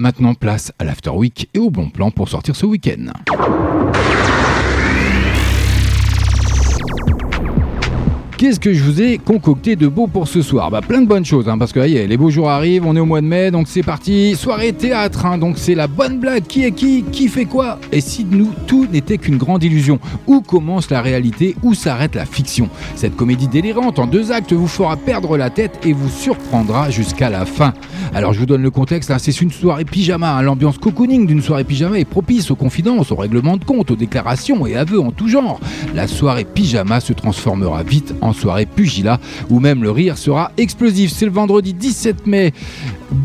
maintenant place à l'After Week et au bon plan pour sortir ce week-end. Qu'est-ce que je vous ai concocté de beau pour ce soir Bah plein de bonnes choses, hein, parce que les beaux jours arrivent, on est au mois de mai, donc c'est parti, soirée théâtre, hein, donc c'est la bonne blague, qui est qui, qui fait quoi Et si nous, tout n'était qu'une grande illusion Où commence la réalité, où s'arrête la fiction Cette comédie délirante en deux actes vous fera perdre la tête et vous surprendra jusqu'à la fin. Alors je vous donne le contexte, hein, c'est une soirée pyjama, l'ambiance cocooning d'une soirée pyjama est propice aux confidences, aux règlements de compte, aux déclarations et aveux en tout genre. La soirée pyjama se transformera vite en soirée pugilat où même le rire sera explosif. C'est le vendredi 17 mai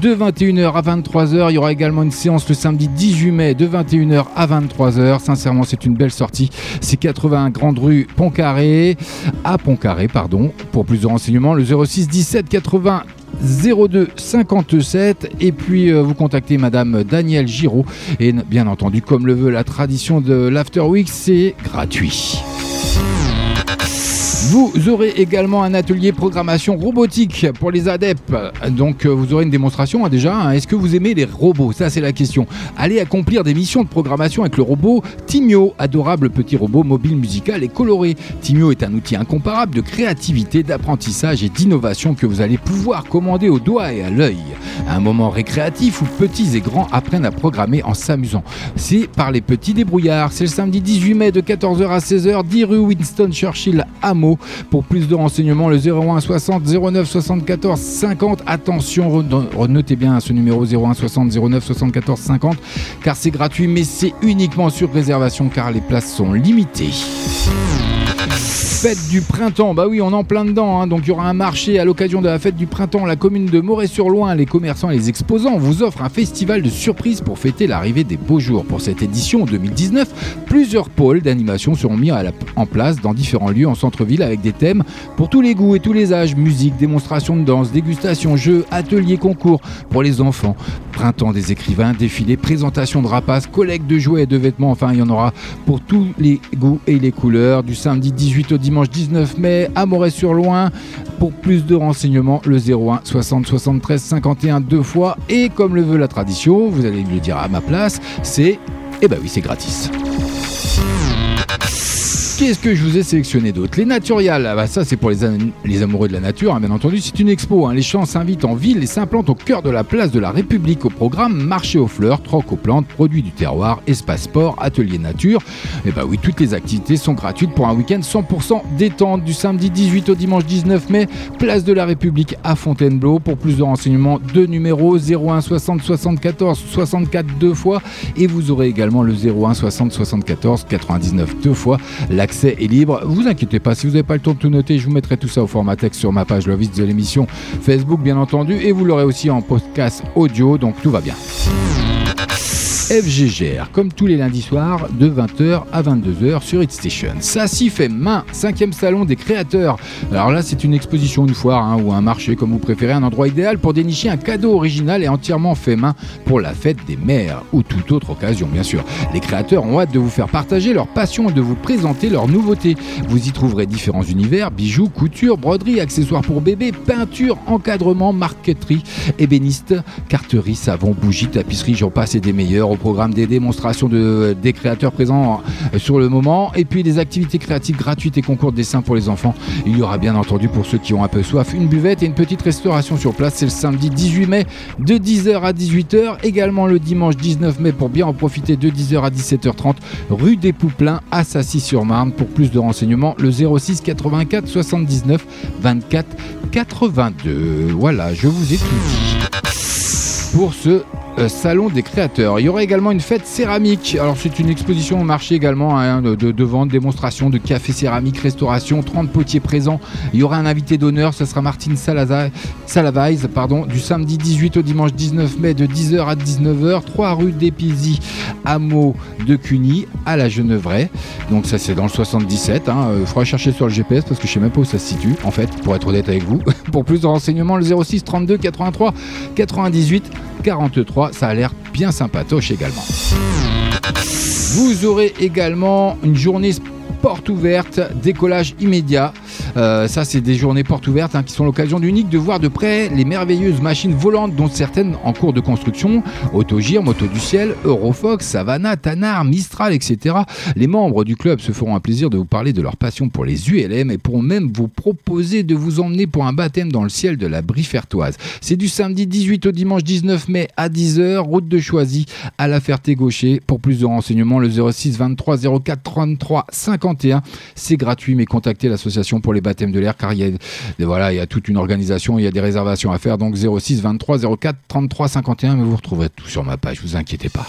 de 21h à 23h. Il y aura également une séance le samedi 18 mai de 21h à 23h. Sincèrement, c'est une belle sortie. C'est 81 Grande Rue Pontcarré, à Pontcarré, pardon. Pour plus de renseignements, le 06 17 80 02 57 et puis euh, vous contactez madame Danielle Giraud et bien entendu comme le veut la tradition de l'After Week c'est gratuit. Vous aurez également un atelier programmation robotique pour les adeptes. Donc euh, vous aurez une démonstration hein, déjà. Hein. Est-ce que vous aimez les robots? Ça c'est la question. Allez accomplir des missions de programmation avec le robot Timio, adorable petit robot mobile musical et coloré. Timio est un outil incomparable de créativité, d'apprentissage et d'innovation que vous allez pouvoir commander au doigt et à l'œil. Un moment récréatif où petits et grands apprennent à programmer en s'amusant. C'est par les petits débrouillards. C'est le samedi 18 mai de 14h à 16h, 10 rue Winston Churchill à Meaux. Pour plus de renseignements, le 01 60 09 74 50. Attention, notez bien ce numéro 01 60 09 74 50 car c'est gratuit mais c'est uniquement sur réservation car les places sont limitées fête du printemps, bah oui, on est en plein dedans. Hein. Donc il y aura un marché à l'occasion de la fête du printemps. La commune de Moret-sur-Loing, les commerçants et les exposants vous offrent un festival de surprises pour fêter l'arrivée des beaux jours. Pour cette édition 2019, plusieurs pôles d'animation seront mis en place dans différents lieux en centre-ville avec des thèmes pour tous les goûts et tous les âges musique, démonstration de danse, dégustation, jeux, ateliers, concours pour les enfants. Printemps des écrivains, défilés, présentation de rapaces, collecte de jouets et de vêtements. Enfin, il y en aura pour tous les goûts et les couleurs du samedi 18 au dimanche dimanche 19 mai à Moret-sur-Loing. Pour plus de renseignements, le 01 60 73 51 deux fois. Et comme le veut la tradition, vous allez me le dire à ma place, c'est... Eh ben oui, c'est gratis. Qu'est-ce que je vous ai sélectionné d'autre? Les Naturiales, ah bah ça c'est pour les, les, amoureux de la nature, hein, bien entendu, c'est une expo. Hein. Les champs s'invitent en ville et s'implantent au cœur de la place de la République au programme Marché aux fleurs, troc aux plantes, produits du terroir, espace sport, atelier nature. Et eh bah oui, toutes les activités sont gratuites pour un week-end 100% détente du samedi 18 au dimanche 19 mai, place de la République à Fontainebleau. Pour plus de renseignements, deux numéros 01 60 74 64 deux fois et vous aurez également le 01 60 74 99 deux fois. La L'accès est libre. Vous inquiétez pas, si vous n'avez pas le temps de tout noter, je vous mettrai tout ça au format texte sur ma page Love de l'émission Facebook, bien entendu, et vous l'aurez aussi en podcast audio, donc tout va bien. FGGR, comme tous les lundis soirs, de 20h à 22h sur It Station. Ça s'y fait main, cinquième salon des créateurs. Alors là, c'est une exposition, une foire hein, ou un marché, comme vous préférez, un endroit idéal pour dénicher un cadeau original et entièrement fait main pour la fête des mères ou toute autre occasion, bien sûr. Les créateurs ont hâte de vous faire partager leur passion et de vous présenter leurs nouveautés. Vous y trouverez différents univers, bijoux, couture, broderie, accessoires pour bébés, peinture, encadrement, marqueterie, ébéniste, carterie, savon, bougie, tapisserie, j'en passe et des meilleurs au programme des démonstrations de, des créateurs présents euh, sur le moment et puis des activités créatives gratuites et concours de dessin pour les enfants. Il y aura bien entendu pour ceux qui ont un peu soif une buvette et une petite restauration sur place. C'est le samedi 18 mai de 10h à 18h. Également le dimanche 19 mai pour bien en profiter de 10h à 17h30 rue des Pouplins à Sassy-sur-Marne. Pour plus de renseignements, le 06 84 79 24 82. Voilà, je vous ai tout pour ce salon des créateurs. Il y aura également une fête céramique. Alors c'est une exposition au marché également hein, de, vente, démonstration de café céramique, restauration, 30 potiers présents. Il y aura un invité d'honneur, ce sera Martine Salavais, pardon, du samedi 18 au dimanche 19 mai de 10h à 19h, 3 rue d'Épisy, hameau de Cuny, à la Genevraie. Donc ça c'est dans le 77. Il hein. euh, faudra chercher sur le GPS parce que je sais même pas où ça se situe en fait, pour être honnête avec vous. pour plus de renseignements, le 06 32 83 98 43. Ça a l'air bien sympatoche également. Vous aurez également une journée porte ouverte, décollage immédiat Euh, ça, c'est des journées portes ouvertes hein, qui sont l'occasion unique de voir de près les merveilleuses machines volantes, dont certaines en cours de construction Autogir, Moto du Ciel, Eurofox, Savannah, Tanar, Mistral, etc. Les membres du club se feront un plaisir de vous parler de leur passion pour les ULM et pourront même vous proposer de vous emmener pour un baptême dans le ciel de la Brifertoise. C'est du samedi 18 au dimanche 19 mai à 10h, route de Choisy à la Ferté-Gaucher. Pour plus de renseignements, le 06 23 04 33 51. C'est gratuit, mais contactez l'association pour les baptêmes de l'air car il y a, voilà, il y a toute une organisation, il y a des réservations à faire. Donc 06 23 04 33 51, mais vous retrouverez tout sur ma page, vous inquiétez pas.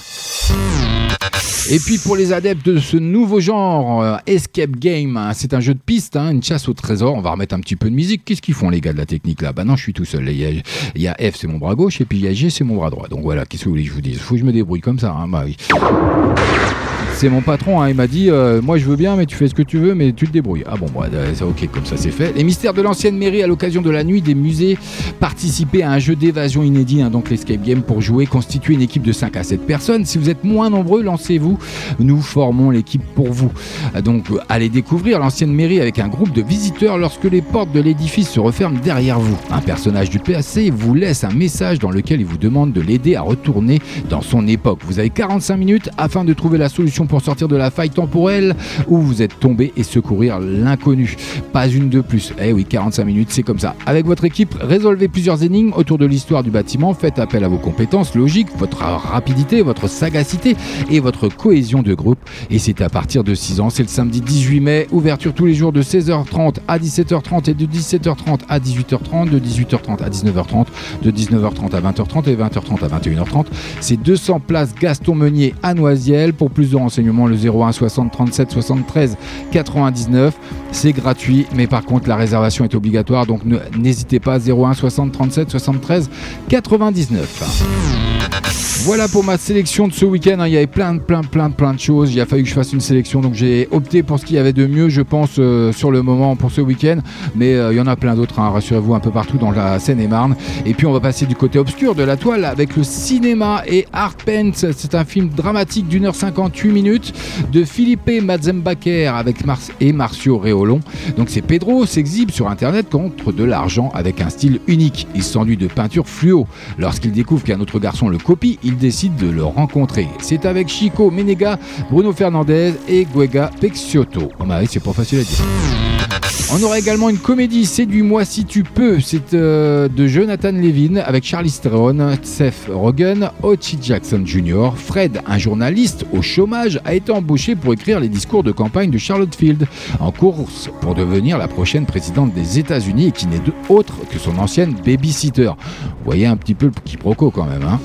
Et puis pour les adeptes de ce nouveau genre, euh, Escape Game, hein, c'est un jeu de piste, hein, une chasse au trésor. On va remettre un petit peu de musique. Qu'est-ce qu'ils font les gars de la technique là? Bah non, je suis tout seul. Il y a, F, c'est mon bras gauche, et puis il y a G, c'est mon bras droit. Donc voilà, qu'est-ce que vous voulez que je vous dise? Faut que je me débrouille comme ça. Hein, bah. C'est mon patron, il m'a dit euh, Moi je veux bien, mais tu fais ce que tu veux, mais tu te débrouilles. Ah bon, bah, c'est ok, comme ça c'est fait. Les mystères de l'ancienne mairie à l'occasion de la nuit des musées. Participer à un jeu d'évasion inédit, hein, donc l'escape game pour jouer, constituer une équipe de 5 à 7 personnes. Si vous êtes moins nombreux, lancez-vous. Nous formons l'équipe pour vous. Donc allez découvrir l'ancienne mairie avec un groupe de visiteurs lorsque les portes de l'édifice se referment derrière vous. Un personnage du PAC vous laisse un message dans lequel il vous demande de l'aider à retourner dans son époque. Vous avez 45 minutes afin de trouver la solution pour sortir de la faille temporelle où vous êtes tombé et secourir l'inconnu. Une de plus. Eh oui, 45 minutes, c'est comme ça. Avec votre équipe, résolvez plusieurs énigmes autour de l'histoire du bâtiment, faites appel à vos compétences logiques, votre rapidité, votre sagacité et votre cohésion de groupe. Et c'est à partir de 6 ans, c'est le samedi 18 mai, ouverture tous les jours de 16h30 à 17h30 et de 17h30 à 18h30, de 18h30 à 19h30, de 19h30 à 20h30 et 20h30 à 21h30. C'est 200 places Gaston Meunier à Noisiel. Pour plus de renseignements, le 01 60 37 73 99. C'est gratuit, mais par contre la réservation est obligatoire, donc n'hésitez pas 01 60 37 73 99. Voilà pour ma sélection de ce week-end. Hein. Il y avait plein, plein, plein, plein de choses. Il a fallu que je fasse une sélection, donc j'ai opté pour ce qu'il y avait de mieux, je pense, euh, sur le moment pour ce week-end. Mais euh, il y en a plein d'autres, hein. rassurez-vous, un peu partout dans la Seine-et-Marne. Et puis on va passer du côté obscur de la toile avec le cinéma et Art Pants. C'est un film dramatique d'une heure 58 minutes de Philippe Mazembaker avec Mars et Marcio Réolon. Donc c'est Pedro s'exhibe sur internet contre de l'argent avec un style unique. Il s'ennuie de peinture fluo. Lorsqu'il découvre qu'un autre garçon le copie, il décide de le rencontrer. C'est avec Chico Menega, Bruno Fernandez et Guega Pecciotto. Oh bah c'est pas facile à dire. On aura également une comédie, Séduis-moi si tu peux. C'est euh, de Jonathan Levin avec Charlie Theron, Seth Rogen, Ochi Jackson Jr. Fred, un journaliste au chômage, a été embauché pour écrire les discours de campagne de Charlotte Field, en course pour devenir la prochaine présidente des États-Unis et qui n'est autre que son ancienne babysitter. Vous voyez un petit peu le quiproquo quand même, hein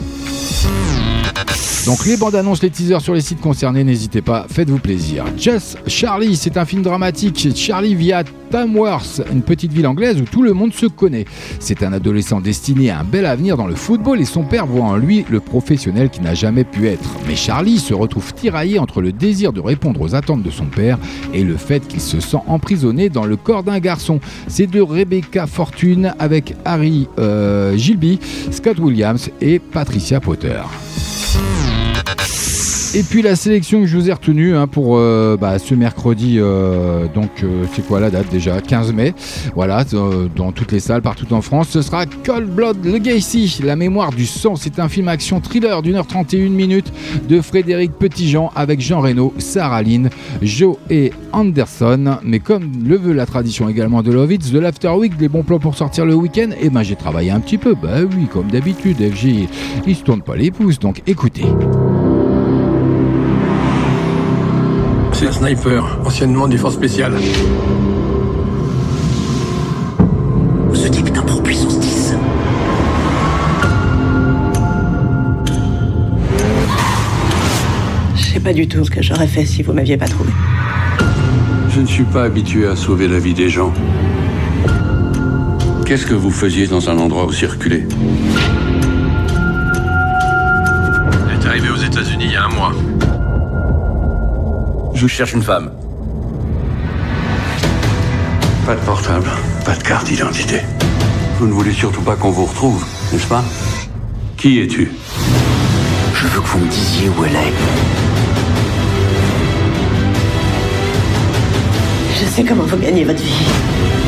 donc les bandes annonces, les teasers sur les sites concernés, n'hésitez pas, faites-vous plaisir. Just Charlie, c'est un film dramatique. Charlie via Tamworth, une petite ville anglaise où tout le monde se connaît. C'est un adolescent destiné à un bel avenir dans le football et son père voit en lui le professionnel qui n'a jamais pu être. Mais Charlie se retrouve tiraillé entre le désir de répondre aux attentes de son père et le fait qu'il se sent emprisonné dans le corps d'un garçon. C'est de Rebecca Fortune avec Harry euh, Gilby, Scott Williams et Patricia Potter. Peace. Et puis la sélection que je vous ai retenue hein, pour euh, bah, ce mercredi, euh, donc euh, c'est quoi la date déjà? 15 mai, voilà, dans toutes les salles partout en France, ce sera Cold Blood Legacy, la mémoire du sang. C'est un film action thriller d'une heure 31 minutes de Frédéric Petitjean avec Jean Reno, Sarah Lynn, Joe et Anderson. Mais comme le veut la tradition également de Lovitz, de l'After Week, les bons plans pour sortir le week-end, et eh ben j'ai travaillé un petit peu. Bah oui, comme d'habitude, FG, il se tourne pas les pouces, donc écoutez. C'est un sniper, anciennement des forces spéciales. Ce type est un pro puissance 10. Je sais pas du tout ce que j'aurais fait si vous m'aviez pas trouvé. Je ne suis pas habitué à sauver la vie des gens. Qu'est-ce que vous faisiez dans un endroit où circuler Elle est arrivé aux États-Unis il y a un mois. Je cherche une femme. Pas de portable, pas de carte d'identité. Vous ne voulez surtout pas qu'on vous retrouve, n'est-ce pas Qui es-tu Je veux que vous me disiez où elle est. Je sais comment vous gagnez votre vie.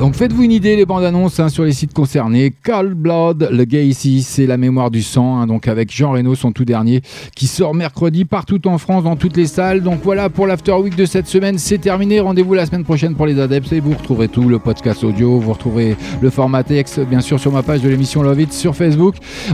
Donc faites-vous une idée, les bandes annonces hein, sur les sites concernés. Cold Blood, le gay ici, c'est la mémoire du sang, hein, donc avec Jean Reno, son tout dernier, qui sort mercredi partout en France, dans toutes les salles. Donc voilà pour l'After Week de cette semaine, c'est terminé. Rendez-vous la semaine prochaine pour les adeptes et vous retrouverez tout, le podcast audio, vous retrouverez le format texte, bien sûr, sur ma page de l'émission Love It sur Facebook.